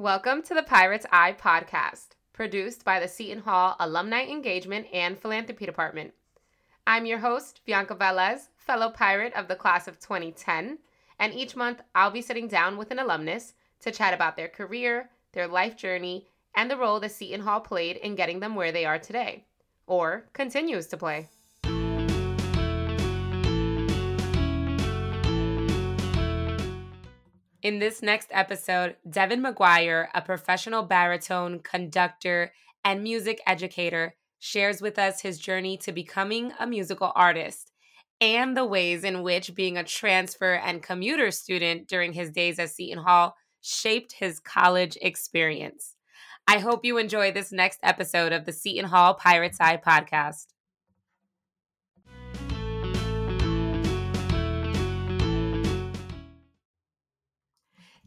Welcome to the Pirate's Eye podcast, produced by the Seton Hall Alumni Engagement and Philanthropy Department. I'm your host, Viannca Velez, fellow pirate of the class of 2010, and each month I'll be sitting down with an alumnus to chat about their career, their life journey, and the role that Seton Hall played in getting them where they are today, or continues to play. In this next episode, Devin McGuire, a professional baritone, conductor, and music educator, shares with us his journey to becoming a musical artist and the ways in which being a transfer and commuter student during his days at Seton Hall shaped his college experience. I hope you enjoy this next episode of the Seton Hall Pirate's Eye podcast.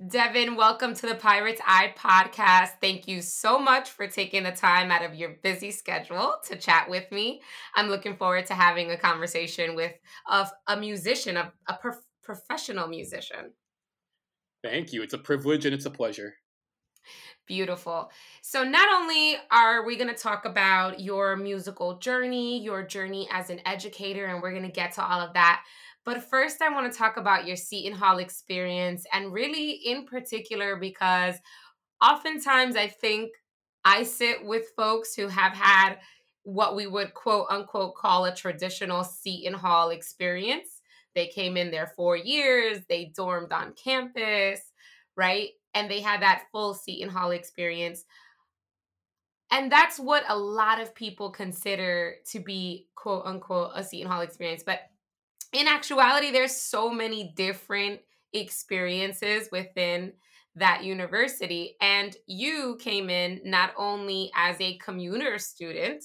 Devin, welcome to the Pirate's Eye podcast. Thank you so much for taking the time out of your busy schedule to chat with me. I'm looking forward to having a conversation with a, a musician, a, a prof- professional musician. Thank you. It's a privilege and it's a pleasure. Beautiful. So, not only are we going to talk about your musical journey, your journey as an educator, and we're going to get to all of that, but first, I want to talk about your Seton Hall experience, and really in particular, because oftentimes I think I sit with folks who have had what we would quote unquote call a traditional Seton Hall experience. They came in there four years, they dormed on campus, right? And they had that full Seton Hall experience. And that's what a lot of people consider to be quote unquote a Seton Hall experience. But in actuality, there's so many different experiences within that university. And you came in not only as a commuter student,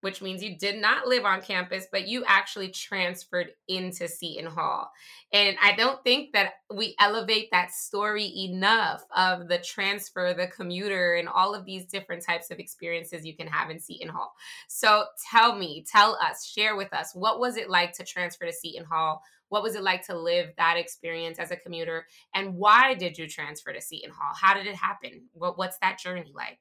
which means you did not live on campus, but you actually transferred into Seton Hall. And I don't think that we elevate that story enough of the transfer, the commuter, and all of these different types of experiences you can have in Seton Hall. So tell me, tell us, share with us, what was it like to transfer to Seton Hall? What was it like to live that experience as a commuter? And why did you transfer to Seton Hall? How did it happen? What, what's that journey like?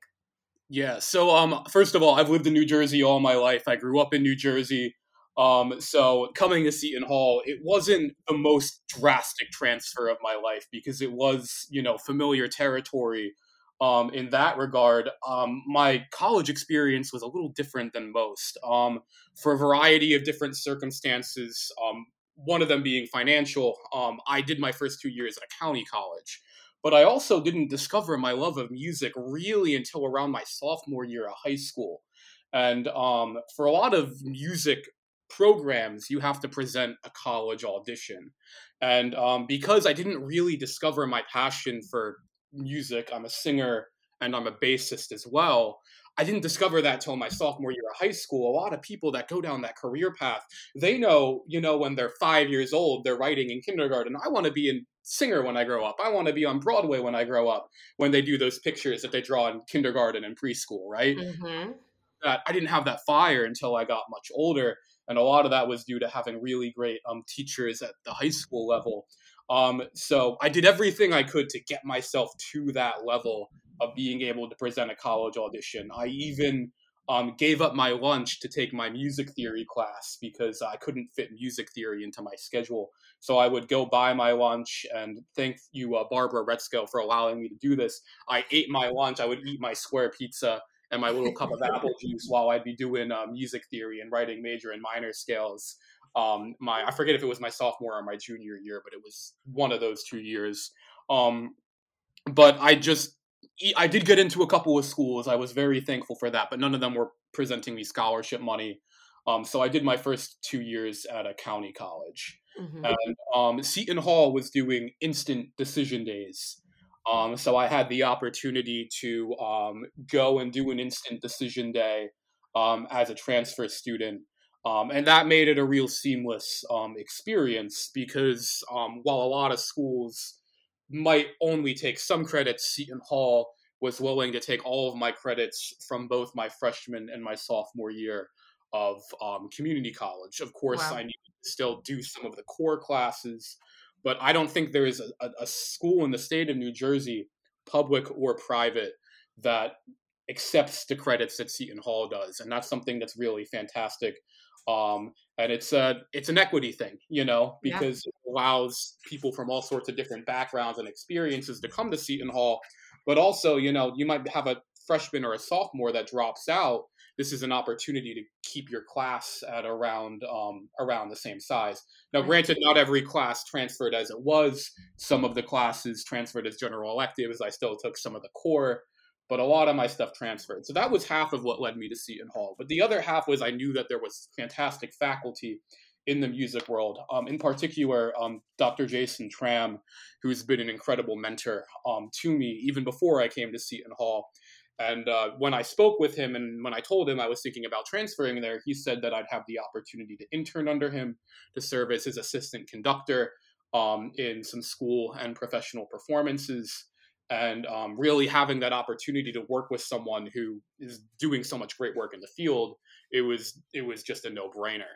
Yeah. So, um, first of all, I've lived in New Jersey all my life. I grew up in New Jersey. Um, so coming to Seton Hall, it wasn't the most drastic transfer of my life because it was, you know, familiar territory. Um, in that regard, um, my college experience was a little different than most. Um, for a variety of different circumstances, um, one of them being financial, um, I did my first two years at a county college. But I also didn't discover my love of music really until around my sophomore year of high school. And um, for a lot of music programs, you have to present a college audition. And um, because I didn't really discover my passion for music, I'm a singer and I'm a bassist as well. I didn't discover that till my sophomore year of high school. A lot of people that go down that career path, they know, you know, when they're five years old, they're writing in kindergarten, I want to be in singer when I grow up. I want to be on Broadway when I grow up. When they do those pictures that they draw in kindergarten and preschool, right? Mm-hmm. That I didn't have that fire until I got much older, and a lot of that was due to having really great um, teachers at the high school level. Um, so I did everything I could to get myself to that level of being able to present a college audition. I even um, gave up my lunch to take my music theory class because I couldn't fit music theory into my schedule. So I would go buy my lunch and thank you, uh, Barbara Retzko, for allowing me to do this. I ate my lunch. I would eat my square pizza and my little cup of apple juice while I'd be doing uh, music theory and writing major and minor scales. Um, my I forget if it was my sophomore or my junior year, but it was one of those two years. Um, but I just I did get into a couple of schools. I was very thankful for that, but none of them were presenting me scholarship money. Um, so I did my first two years at a county college. Mm-hmm. And um, Seton Hall was doing instant decision days. Um, so I had the opportunity to um, go and do an instant decision day um, as a transfer student. Um, and that made it a real seamless experience because while a lot of schools might only take some credits. Seton Hall was willing to take all of my credits from both my freshman and my sophomore year of um, community college. Of course, wow. I need to still do some of the core classes, but I don't think there is a, a, school in the state of New Jersey public or private, that accepts the credits that Seton Hall does, and that's something that's really fantastic. Um, and it's a it's an equity thing, you know, because allows people from all sorts of different backgrounds and experiences to come to Seton Hall. But also, you know, you might have a freshman or a sophomore that drops out, this is an opportunity to keep your class at around um, around the same size. Now, granted, not every class transferred as it was. Some of the classes transferred as general electives. I still took some of the core, but a lot of my stuff transferred. So that was half of what led me to Seton Hall. But the other half was I knew that there was fantastic faculty in the music world. Um, in particular, um, Dr. Jason Tramm, who's been an incredible mentor um, to me even before I came to Seton Hall. And uh, when I spoke with him and when I told him I was thinking about transferring there, he said that I'd have the opportunity to intern under him, to serve as his assistant conductor um, in some school and professional performances. And um, really having that opportunity to work with someone who is doing so much great work in the field, it was it was just a no brainer.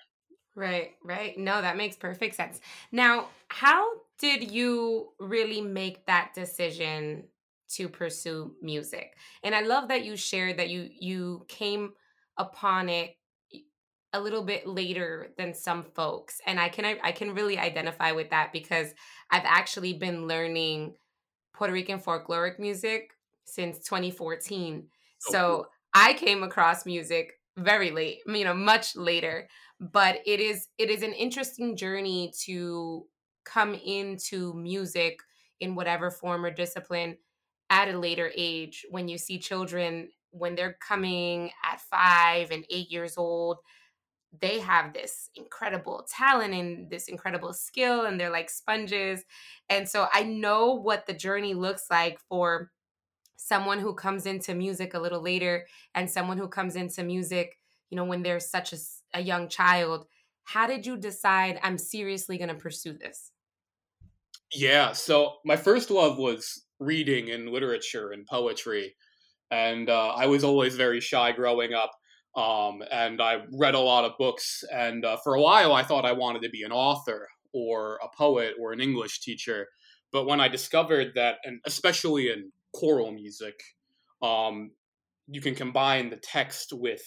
Right, right. No, that makes perfect sense. Now, how did you really make that decision to pursue music. And I love that you shared that you you came upon it a little bit later than some folks and I can I, I can really identify with that because I've actually been learning Puerto Rican folkloric music since 2014. Oh, so cool. I came across music very late, you know, much later, but it is it is an interesting journey to come into music in whatever form or discipline at a later age when you see children when they're coming at five and eight years old they have this incredible talent and this incredible skill and they're like sponges and so i know what the journey looks like for someone who comes into music a little later and someone who comes into music you know when they're such a, a young child how did you decide i'm seriously going to pursue this yeah so my first love was reading and literature and poetry. And uh, I was always very shy growing up. Um, and I read a lot of books. And uh, for a while, I thought I wanted to be an author or a poet or an English teacher. But when I discovered that, and especially in choral music, um, you can combine the text with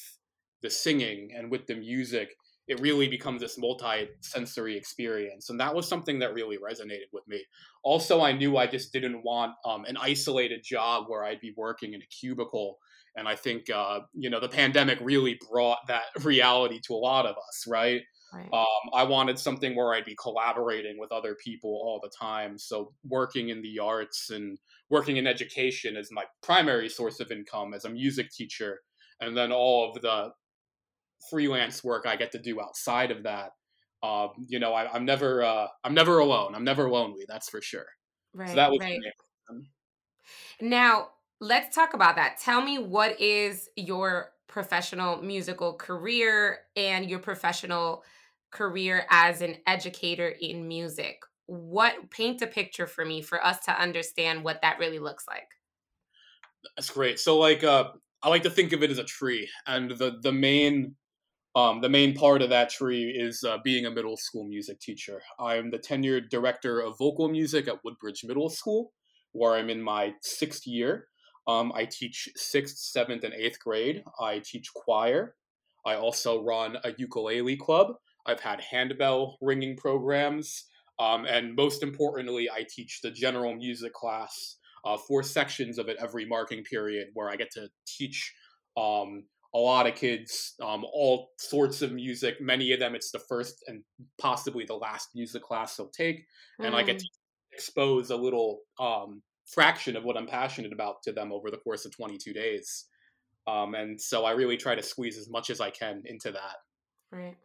the singing and with the music it really becomes this multi-sensory experience. And that was something that really resonated with me. Also i knew i just didn't want um, an isolated job where i'd be working in a cubicle. And i think uh, you know the pandemic really brought that reality to a lot of us right, right. Um, i wanted something where i'd be collaborating with other people all the time. So working in the arts and working in education is my primary source of income as a music teacher. And then all of the freelance work I get to do outside of that. Um, you know, I, am never uh, I'm never alone. I'm never lonely. That's for sure. Right. So that was right. Now let's talk about that. Tell me what is your professional musical career and your professional career as an educator in music. What paint a picture for me for us to understand what that really looks like. That's great. So like uh I like to think of it as a tree and the the main um, the main part of that tree is uh, being a middle school music teacher. I'm the tenured director of vocal music at Woodbridge Middle School, where I'm in my sixth year. Um, I teach sixth, seventh, and eighth grade. I teach choir. I also run a ukulele club. I've had handbell ringing programs. Um, and most importantly, I teach the general music class, uh, four sections of it every marking period, where I get to teach um, a lot of kids, um, all sorts of music. Many of them, it's the first and possibly the last music class they'll take, and mm. I get to expose a little um, fraction of what I'm passionate about to them over the course of 22 days. Um, and so I really try to squeeze as much as I can into that. Right.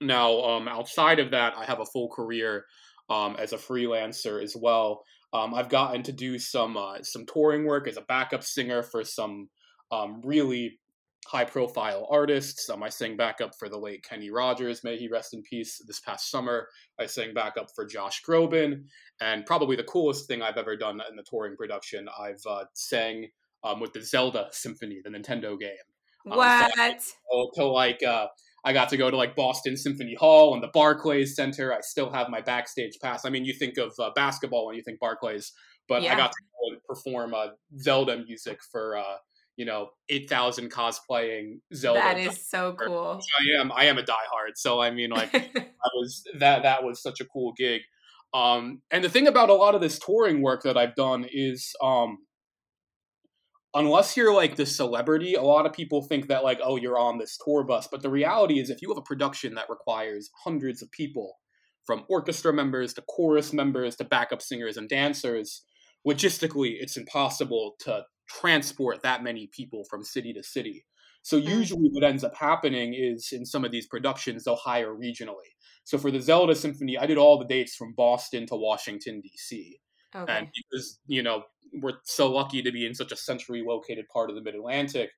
Now, um, outside of that, I have a full career um, as a freelancer as well. Um, I've gotten to do some uh, some touring work as a backup singer for some um, really high profile artists. Um, I sang backup for the late Kenny Rogers, may he rest in peace, this past summer. I sang backup for Josh Groban. And probably the coolest thing I've ever done in the touring production, I've uh, sang um, with the Zelda Symphony, the Nintendo game. Um, what? So to like, uh, I got to go to like Boston Symphony Hall and the Barclays Center. I still have my backstage pass. I mean, you think of uh, basketball when you think Barclays, but yeah. I got to go and perform uh, Zelda music for uh, you know eight thousand cosplaying Zelda. That is so cool. I am I am a diehard, so I mean like that was that that was such a cool gig. Um, and the thing about a lot of this touring work that I've done is um, unless you're like the celebrity, a lot of people think that like, oh, you're on this tour bus. But the reality is, if you have a production that requires hundreds of people, from orchestra members to chorus members to backup singers and dancers, logistically, it's impossible to transport that many people from city to city. So mm. usually, what ends up happening is in some of these productions, they'll hire regionally. So for the Zelda Symphony, I did all the dates from Boston to Washington D.C. Okay. And because you know we're so lucky to be in such a centrally located part of the Mid Atlantic,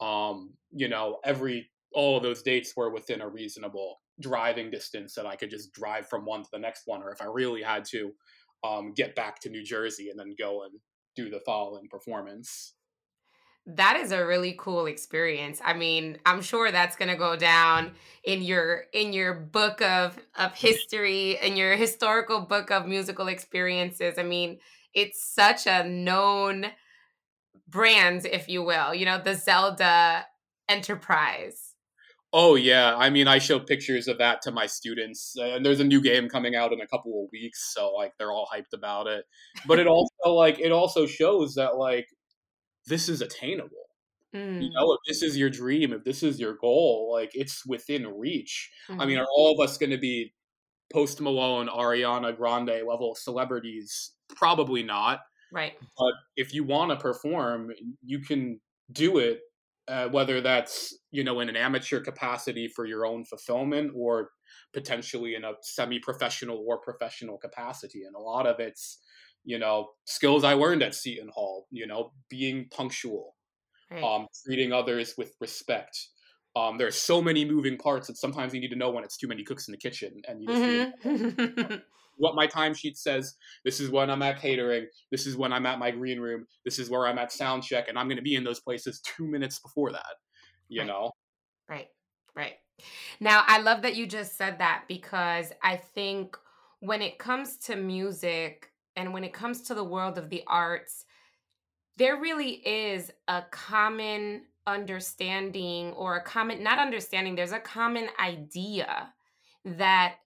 um, you know every all of those dates were within a reasonable driving distance that I could just drive from one to the next one, or if I really had to, um, get back to New Jersey and then go and do the following performance. That is a really cool experience. I mean, I'm sure that's going to go down in your in your book of of history and your historical book of musical experiences. I mean, it's such a known brand if you will. You know, the Zelda enterprise. Oh yeah, I mean, I show pictures of that to my students, and there's a new game coming out in a couple of weeks, so like they're all hyped about it. But it also like it also shows that like this is attainable. Mm. You know, if this is your dream, if this is your goal, like it's within reach. Mm-hmm. I mean, mm-hmm. are all of us going to be Post Malone, Ariana Grande level celebrities? Probably not. Right. But if you want to perform, you can do it, uh, whether that's you know in an amateur capacity for your own fulfillment or potentially in a semi-professional or professional capacity. And a lot of it's you know skills i learned at seton hall you know being punctual right. um treating others with respect um there's so many moving parts that sometimes you need to know when it's too many cooks in the kitchen and you just mm-hmm. what my timesheet says. This is when i'm at catering. This is when i'm at my green room. This is where i'm at sound check and i'm going to be in those places two minutes before that you right. know? Right. Right. Now i love that you just said that because i think when it comes to music and when it comes to the world of the arts, there really is a common understanding or a common, not understanding, there's a common idea that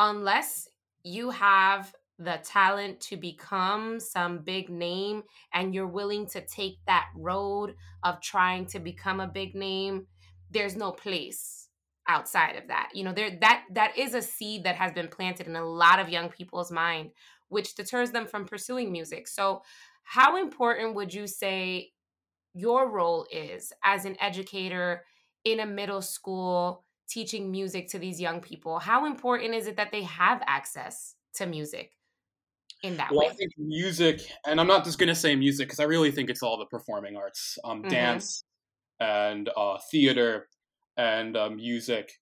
unless you have the talent to become some big name and you're willing to take that road of trying to become a big name, there's no place outside of that. You know, there that that is a seed that has been planted in a lot of young people's mind which deters them from pursuing music. So, how important would you say your role is as an educator in a middle school teaching music to these young people? How important is it that they have access to music? In that well, way? I think music, and I'm not just going to say music because I really think it's all the performing arts, um, mm-hmm. dance and uh, theater and uh, music.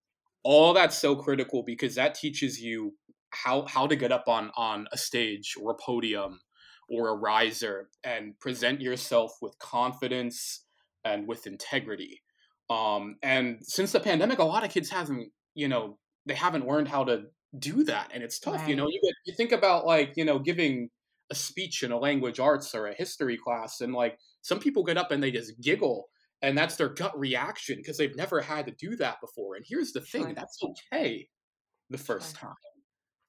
All that's so critical because that teaches you how how to get up on on a stage or a podium or a riser and present yourself with confidence and with integrity. Um, and since the pandemic, a lot of kids haven't, you know, they haven't learned how to do that, and it's tough. Right. You know, you get, you think about like you know giving a speech in a language arts or a history class, and like some people get up and they just giggle, and that's their gut reaction because they've never had to do that before. And here's the thing: sure. that's okay the first sure. time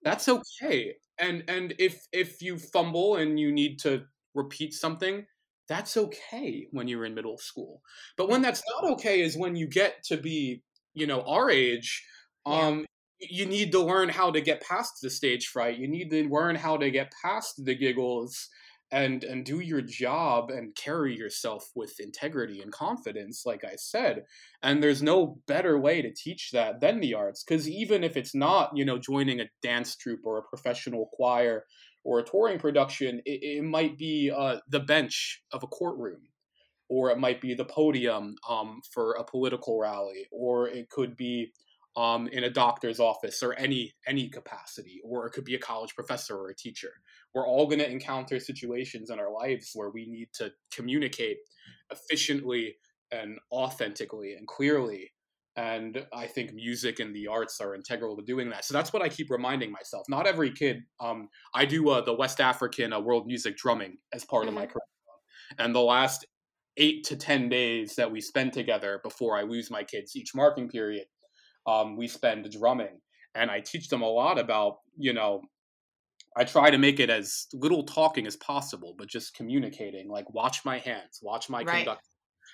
that's okay and and if if you fumble and you need to repeat something that's okay when you're in middle school. But when that's not okay is when you get to be you know our age um yeah. you need to learn how to get past the stage fright. You need to learn how to get past the giggles and and do your job and carry yourself with integrity and confidence like i said. And there's no better way to teach that than the arts because even if it's not you know joining a dance troupe or a professional choir or a touring production it, it might be uh, the bench of a courtroom or it might be the podium um, for a political rally or it could be um, in a doctor's office or any any capacity, or it could be a college professor or a teacher. We're all going to encounter situations in our lives where we need to communicate efficiently and authentically and clearly. And I think music and the arts are integral to doing that. So that's what I keep reminding myself. Not every kid. Um, I do uh, the West African uh, world music drumming as part mm-hmm. of my mm-hmm. And the last eight to 10 days that we spend together before I lose my kids each marking period, um, we spend drumming. And I teach them a lot about, you know, I try to make it as little talking as possible, but just communicating. Like, watch my hands, watch my right. conduct.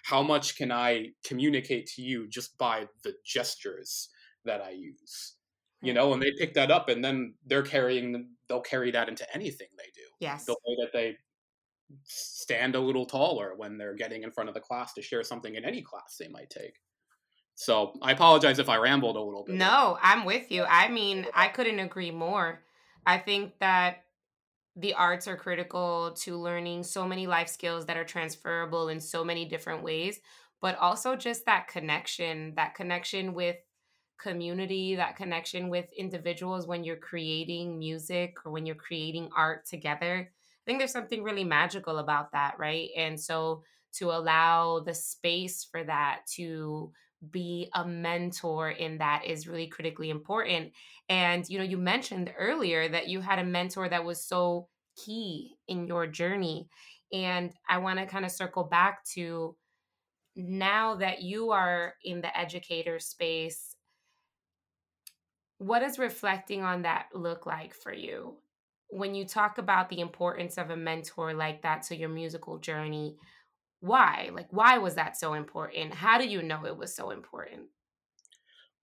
How much can I communicate to you just by the gestures that I use? You know, and they pick that up, and then they're carrying. They'll carry that into anything they do. Yes, the way that they stand a little taller when they're getting in front of the class to share something in any class they might take. So I apologize if I rambled a little bit. No, I'm with you. I mean, I couldn't agree more. I think that the arts are critical to learning so many life skills that are transferable in so many different ways, but also just that connection, that connection with community, that connection with individuals when you're creating music or when you're creating art together I think there's something really magical about that, right? And so to allow the space for that to be a mentor in that is really critically important. And you know, you mentioned earlier that you had a mentor that was so key in your journey. And I want to kind of circle back to now that you are in the educator space, what does reflecting on that look like for you? when you talk about the importance of a mentor like that to your musical journey, why? Like, why was that so important? How do you know it was so important?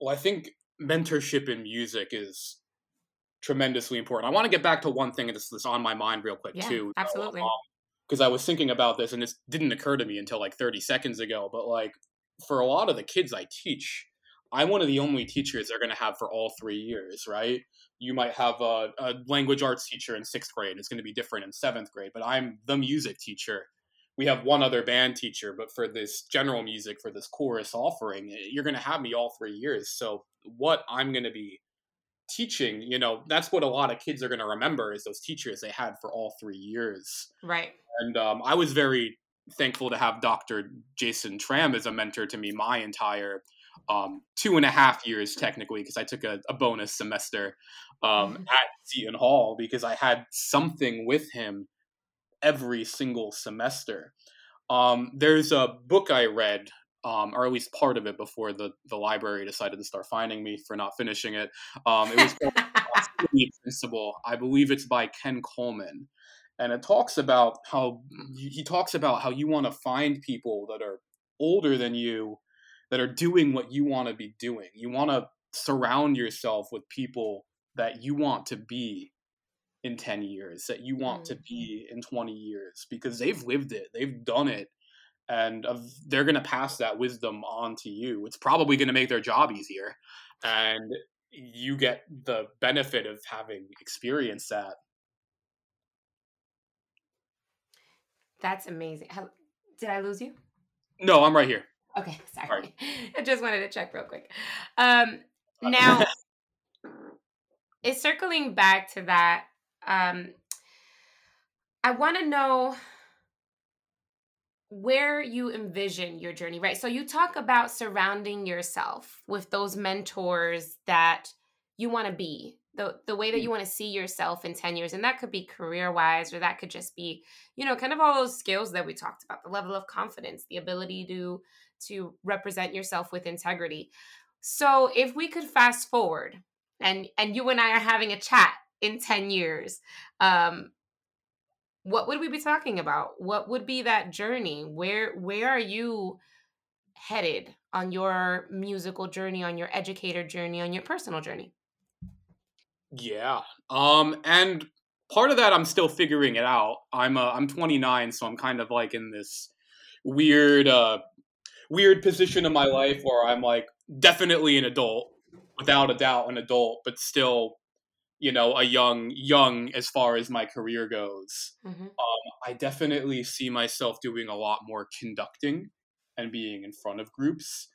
Well, I think mentorship in music is tremendously important. I want to get back to one thing that's, that's on my mind real quick, yeah, too. Absolutely. Because um, I was thinking about this and this didn't occur to me until like 30 seconds ago. But like, for a lot of the kids I teach, I'm one of the only teachers they're going to have for all three years, right? You might have a, a language arts teacher in sixth grade. It's going to be different in seventh grade, but I'm the music teacher. We have one other band teacher, but for this general music, for this chorus offering, eh, you're going to have me all three years. So, what I'm going to be teaching, you know, that's what a lot of kids are going to remember is those teachers they had for all three years. Right. And um, I was very thankful to have Dr. Jason Tramm as a mentor to me my entire um, two and a half years technically because I took a, a, bonus semester um, mm-hmm. at Seton Hall because I had something with him every single semester. Um, there's a book I read, um, or at least part of it, before the, the library decided to start finding me for not finishing it. Um, it was called Principle. I believe it's by Ken Coleman. And it talks about how he talks about how you want to find people that are older than you that are doing what you want to be doing. You want to surround yourself with people that you want to be in 10 years, that you want mm-hmm. to be in 20 years because they've lived it, they've done it, and they're going to pass that wisdom on to you. It's probably going to make their job easier. And you get the benefit of having experienced that. That's amazing. Did I lose you? No, I'm right here. Okay, sorry. I just wanted to check real quick. Um, now, is circling back to that. Um, I want to know where you envision your journey, right? So you talk about surrounding yourself with those mentors that you want to be, the the way that you mm. want to see yourself in 10 years and that could be career wise or that could just be, you know, kind of all those skills that we talked about, the level of confidence, the ability to to represent yourself with integrity. So if we could fast forward and and you and I are having a chat in 10 years, um what would we be talking about? What would be that journey? Where where are you headed on your musical journey, on your educator journey, on your personal journey? Yeah. Um and part of that I'm still figuring it out. I'm uh, I'm 29 so I'm kind of like in this weird uh weird position in my life where I'm like definitely an adult, without a doubt an adult, but still, you know, a young young as far as my career goes. Mm-hmm. Um, I definitely see myself doing a lot more conducting and being in front of groups.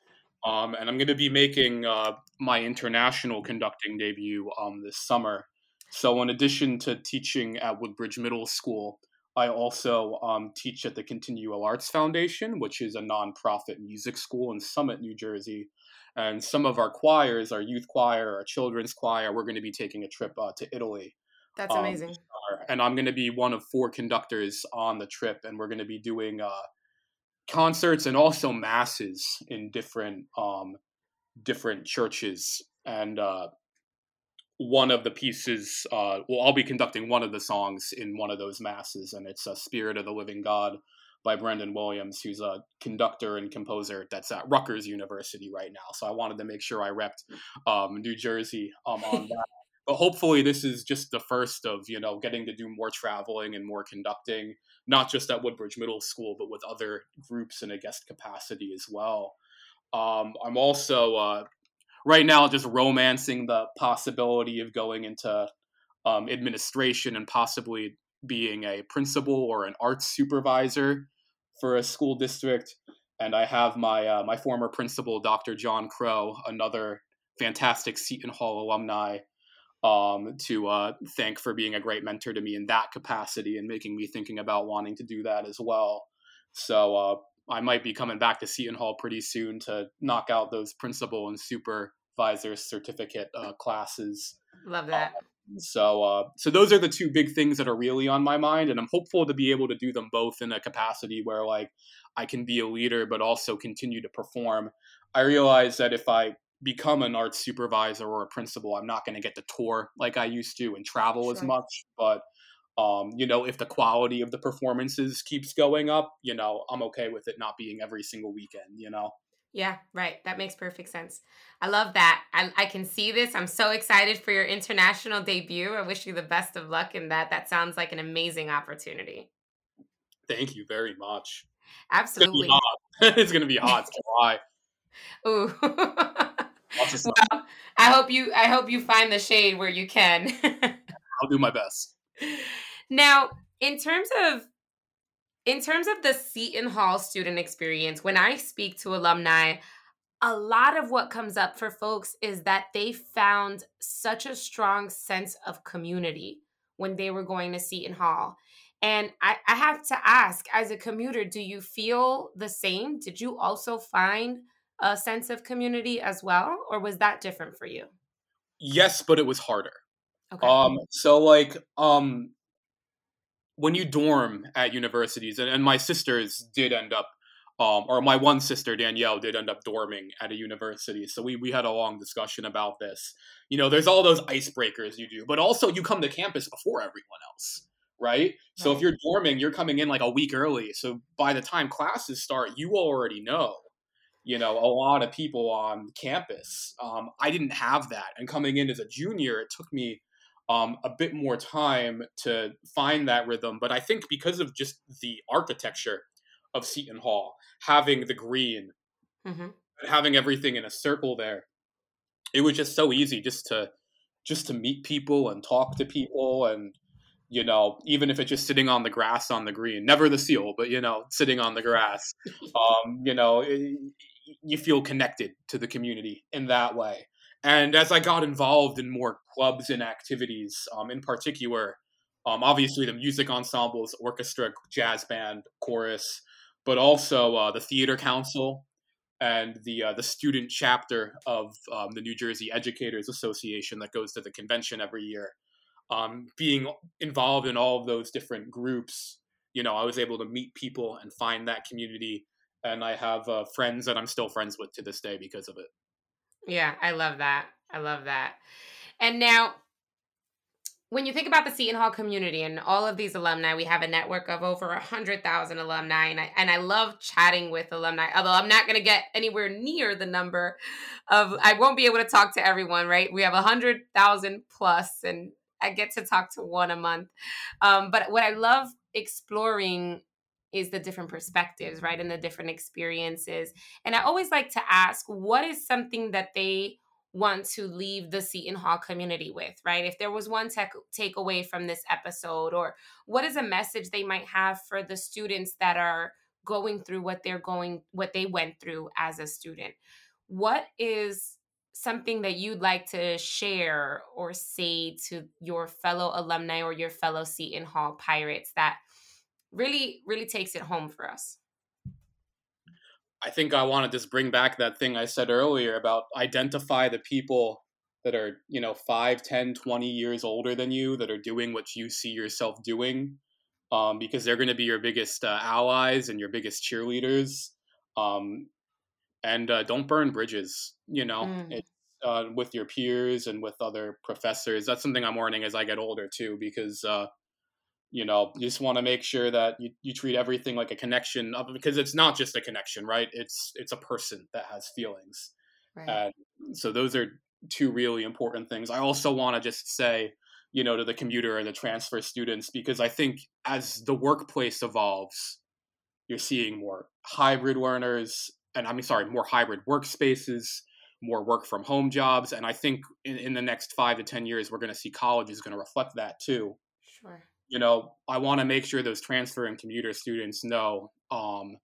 Um, and I'm going to be making uh, my international conducting debut um, this summer. So, in addition to teaching at Woodbridge Middle School, I also um, teach at the Continuo Arts Foundation, which is a nonprofit music school in Summit, New Jersey. And some of our choirs, our youth choir, our children's choir, we're going to be taking a trip uh, to Italy That's um, amazing. and I'm going to be one of four conductors on the trip, and we're going to be doing uh, concerts and also masses in different um, different churches. And uh, one of the pieces, uh, well, I'll be conducting one of the songs in one of those masses, and it's a "Spirit of the Living God." By Brendan Williams, who's a conductor and composer that's at Rutgers University right now. So I wanted to make sure I repped um, New Jersey um, on that but hopefully this is just the first of you know getting to do more traveling and more conducting not just at woodbridge middle school but with other groups in a guest capacity as well um, i'm also uh, right now just romancing the possibility of going into um, administration and possibly being a principal or an arts supervisor for a school district and i have my uh, my former principal dr john crow another fantastic seton hall alumni um, to uh, thank for being a great mentor to me in that capacity and making me thinking about wanting to do that as well. So uh, I might be coming back to Seton Hall pretty soon to knock out those principal and supervisor certificate uh, classes. Love that. So, uh, so those are the two big things that are really on my mind, and I'm hopeful to be able to do them both in a capacity where, like, I can be a leader, but also continue to perform. I realize that if I become an arts supervisor or a principal, I'm not going to get to tour like I used to and travel sure. as much. But um, you know, if the quality of the performances keeps going up, you know, I'm okay with it not being every single weekend. You know. Yeah, right. That makes perfect sense. I love that. I, I can see this. I'm so excited for your international debut. I wish you the best of luck in that. That sounds like an amazing opportunity. Thank you very much. Absolutely. It's going to be hot. It's July. Ooh. well, I hope you I hope you find the shade where you can. I'll do my best. Now, in terms of in terms of the Seton Hall student experience, when I speak to alumni, a lot of what comes up for folks is that they found such a strong sense of community when they were going to Seton Hall. And I, I have to ask, as a commuter, do you feel the same? Did you also find a sense of community as well, or was that different for you? Yes, but it was harder. Okay. Um, so like um, when you dorm at universities, and, and my sisters did end up, um, or my one sister Danielle did end up dorming at a university. So we we had a long discussion about this. You know, there's all those icebreakers you do, but also you come to campus before everyone else right? right? So if you're dorming, you're coming in like a week early. So by the time classes start, you already know you know a lot of people on campus um, i didn't have that and coming in as a junior it took me um, a bit more time to find that rhythm but i think because of just the architecture of seton hall having the green mm-hmm. having everything in a circle there it was just so easy just to just to meet people and talk to people and you know, even if it's just sitting on the grass on the green, never the seal, but you know, sitting on the grass, um, you know, it, you feel connected to the community in that way. And as I got involved in more clubs and activities, um, in particular, um, obviously the music ensembles, orchestra, jazz band, chorus, but also uh, the theater council and the uh, the student chapter of um, the New Jersey Educators Association that goes to the convention every year. Um, being involved in all of those different groups, you know, I was able to meet people and find that community and I have uh, friends that I'm still friends with to this day because of it. Yeah, I love that. I love that. And now, when you think about the Seton Hall community and all of these alumni, we have a network of over a hundred thousand alumni, and I and I love chatting with alumni. Although I'm not going to get anywhere near the number of, I won't be able to talk to everyone. Right? We have a hundred thousand plus, and I get to talk to one a month. Um, but what I love exploring is the different perspectives, right? And the different experiences. And I always like to ask, what is something that they want to leave the Seton Hall community with, right? If there was one tech takeaway from this episode, or what is a message they might have for the students that are going through what they're going, what they went through as a student, what is something that you'd like to share or say to your fellow alumni or your fellow Seton Hall pirates that really really takes it home for us. I think i want to just bring back that thing i said earlier about identify the people that are you know 5 10 20 years older than you that are doing what you see yourself doing um, because they're going to be your biggest uh, allies and your biggest cheerleaders um, and uh, don't burn bridges you know? Mm. uh, with your peers and with other professors. That's something i'm learning as i get older too because uh, you know you just want to make sure that you, you treat everything like a connection because it's not just a connection right? It's it's a person that has feelings. Right. and so those are two really important things. I also want to just say you know to the commuter and the transfer students because i think as the workplace evolves you're seeing more hybrid learners and i mean sorry more hybrid workspaces more work from home jobs and i think in, in the next five to ten years we're going to see colleges going to reflect that too. Sure you know, I want to make sure those transfer and commuter students know um,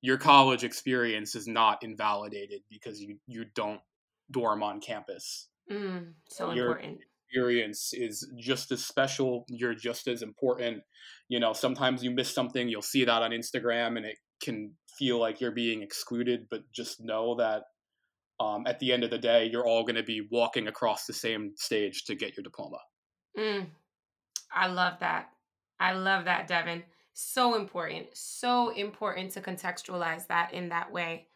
your college experience is not invalidated because you you don't dorm on campus. Mm, so your important. Experience is just as special. You're just as important. You know, sometimes you miss something. You'll see that on Instagram, and it can feel like you're being excluded. But just know that um, at the end of the day, you're all going to be walking across the same stage to get your diploma. Mm, I love that. I love that, Devin. So important. So important to contextualize that in that way.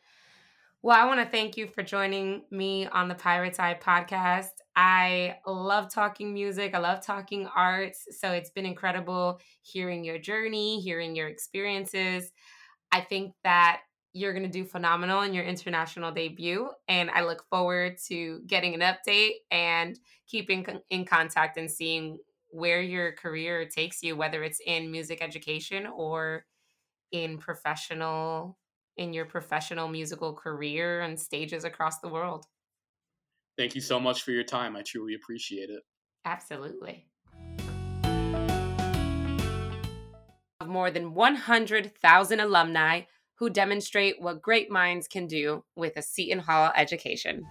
Well, I want to thank you for joining me on the Pirate's Eye podcast. I love talking music. I love talking arts. So it's been incredible hearing your journey, hearing your experiences. I think that you're going to do phenomenal in your international debut. And I look forward to getting an update and keeping in contact and seeing where your career takes you, whether it's in music education or in professional in your professional musical career and stages across the world. Thank you so much for your time. I truly appreciate it. Absolutely. More than 100,000 alumni who demonstrate what great minds can do with a Seton Hall education.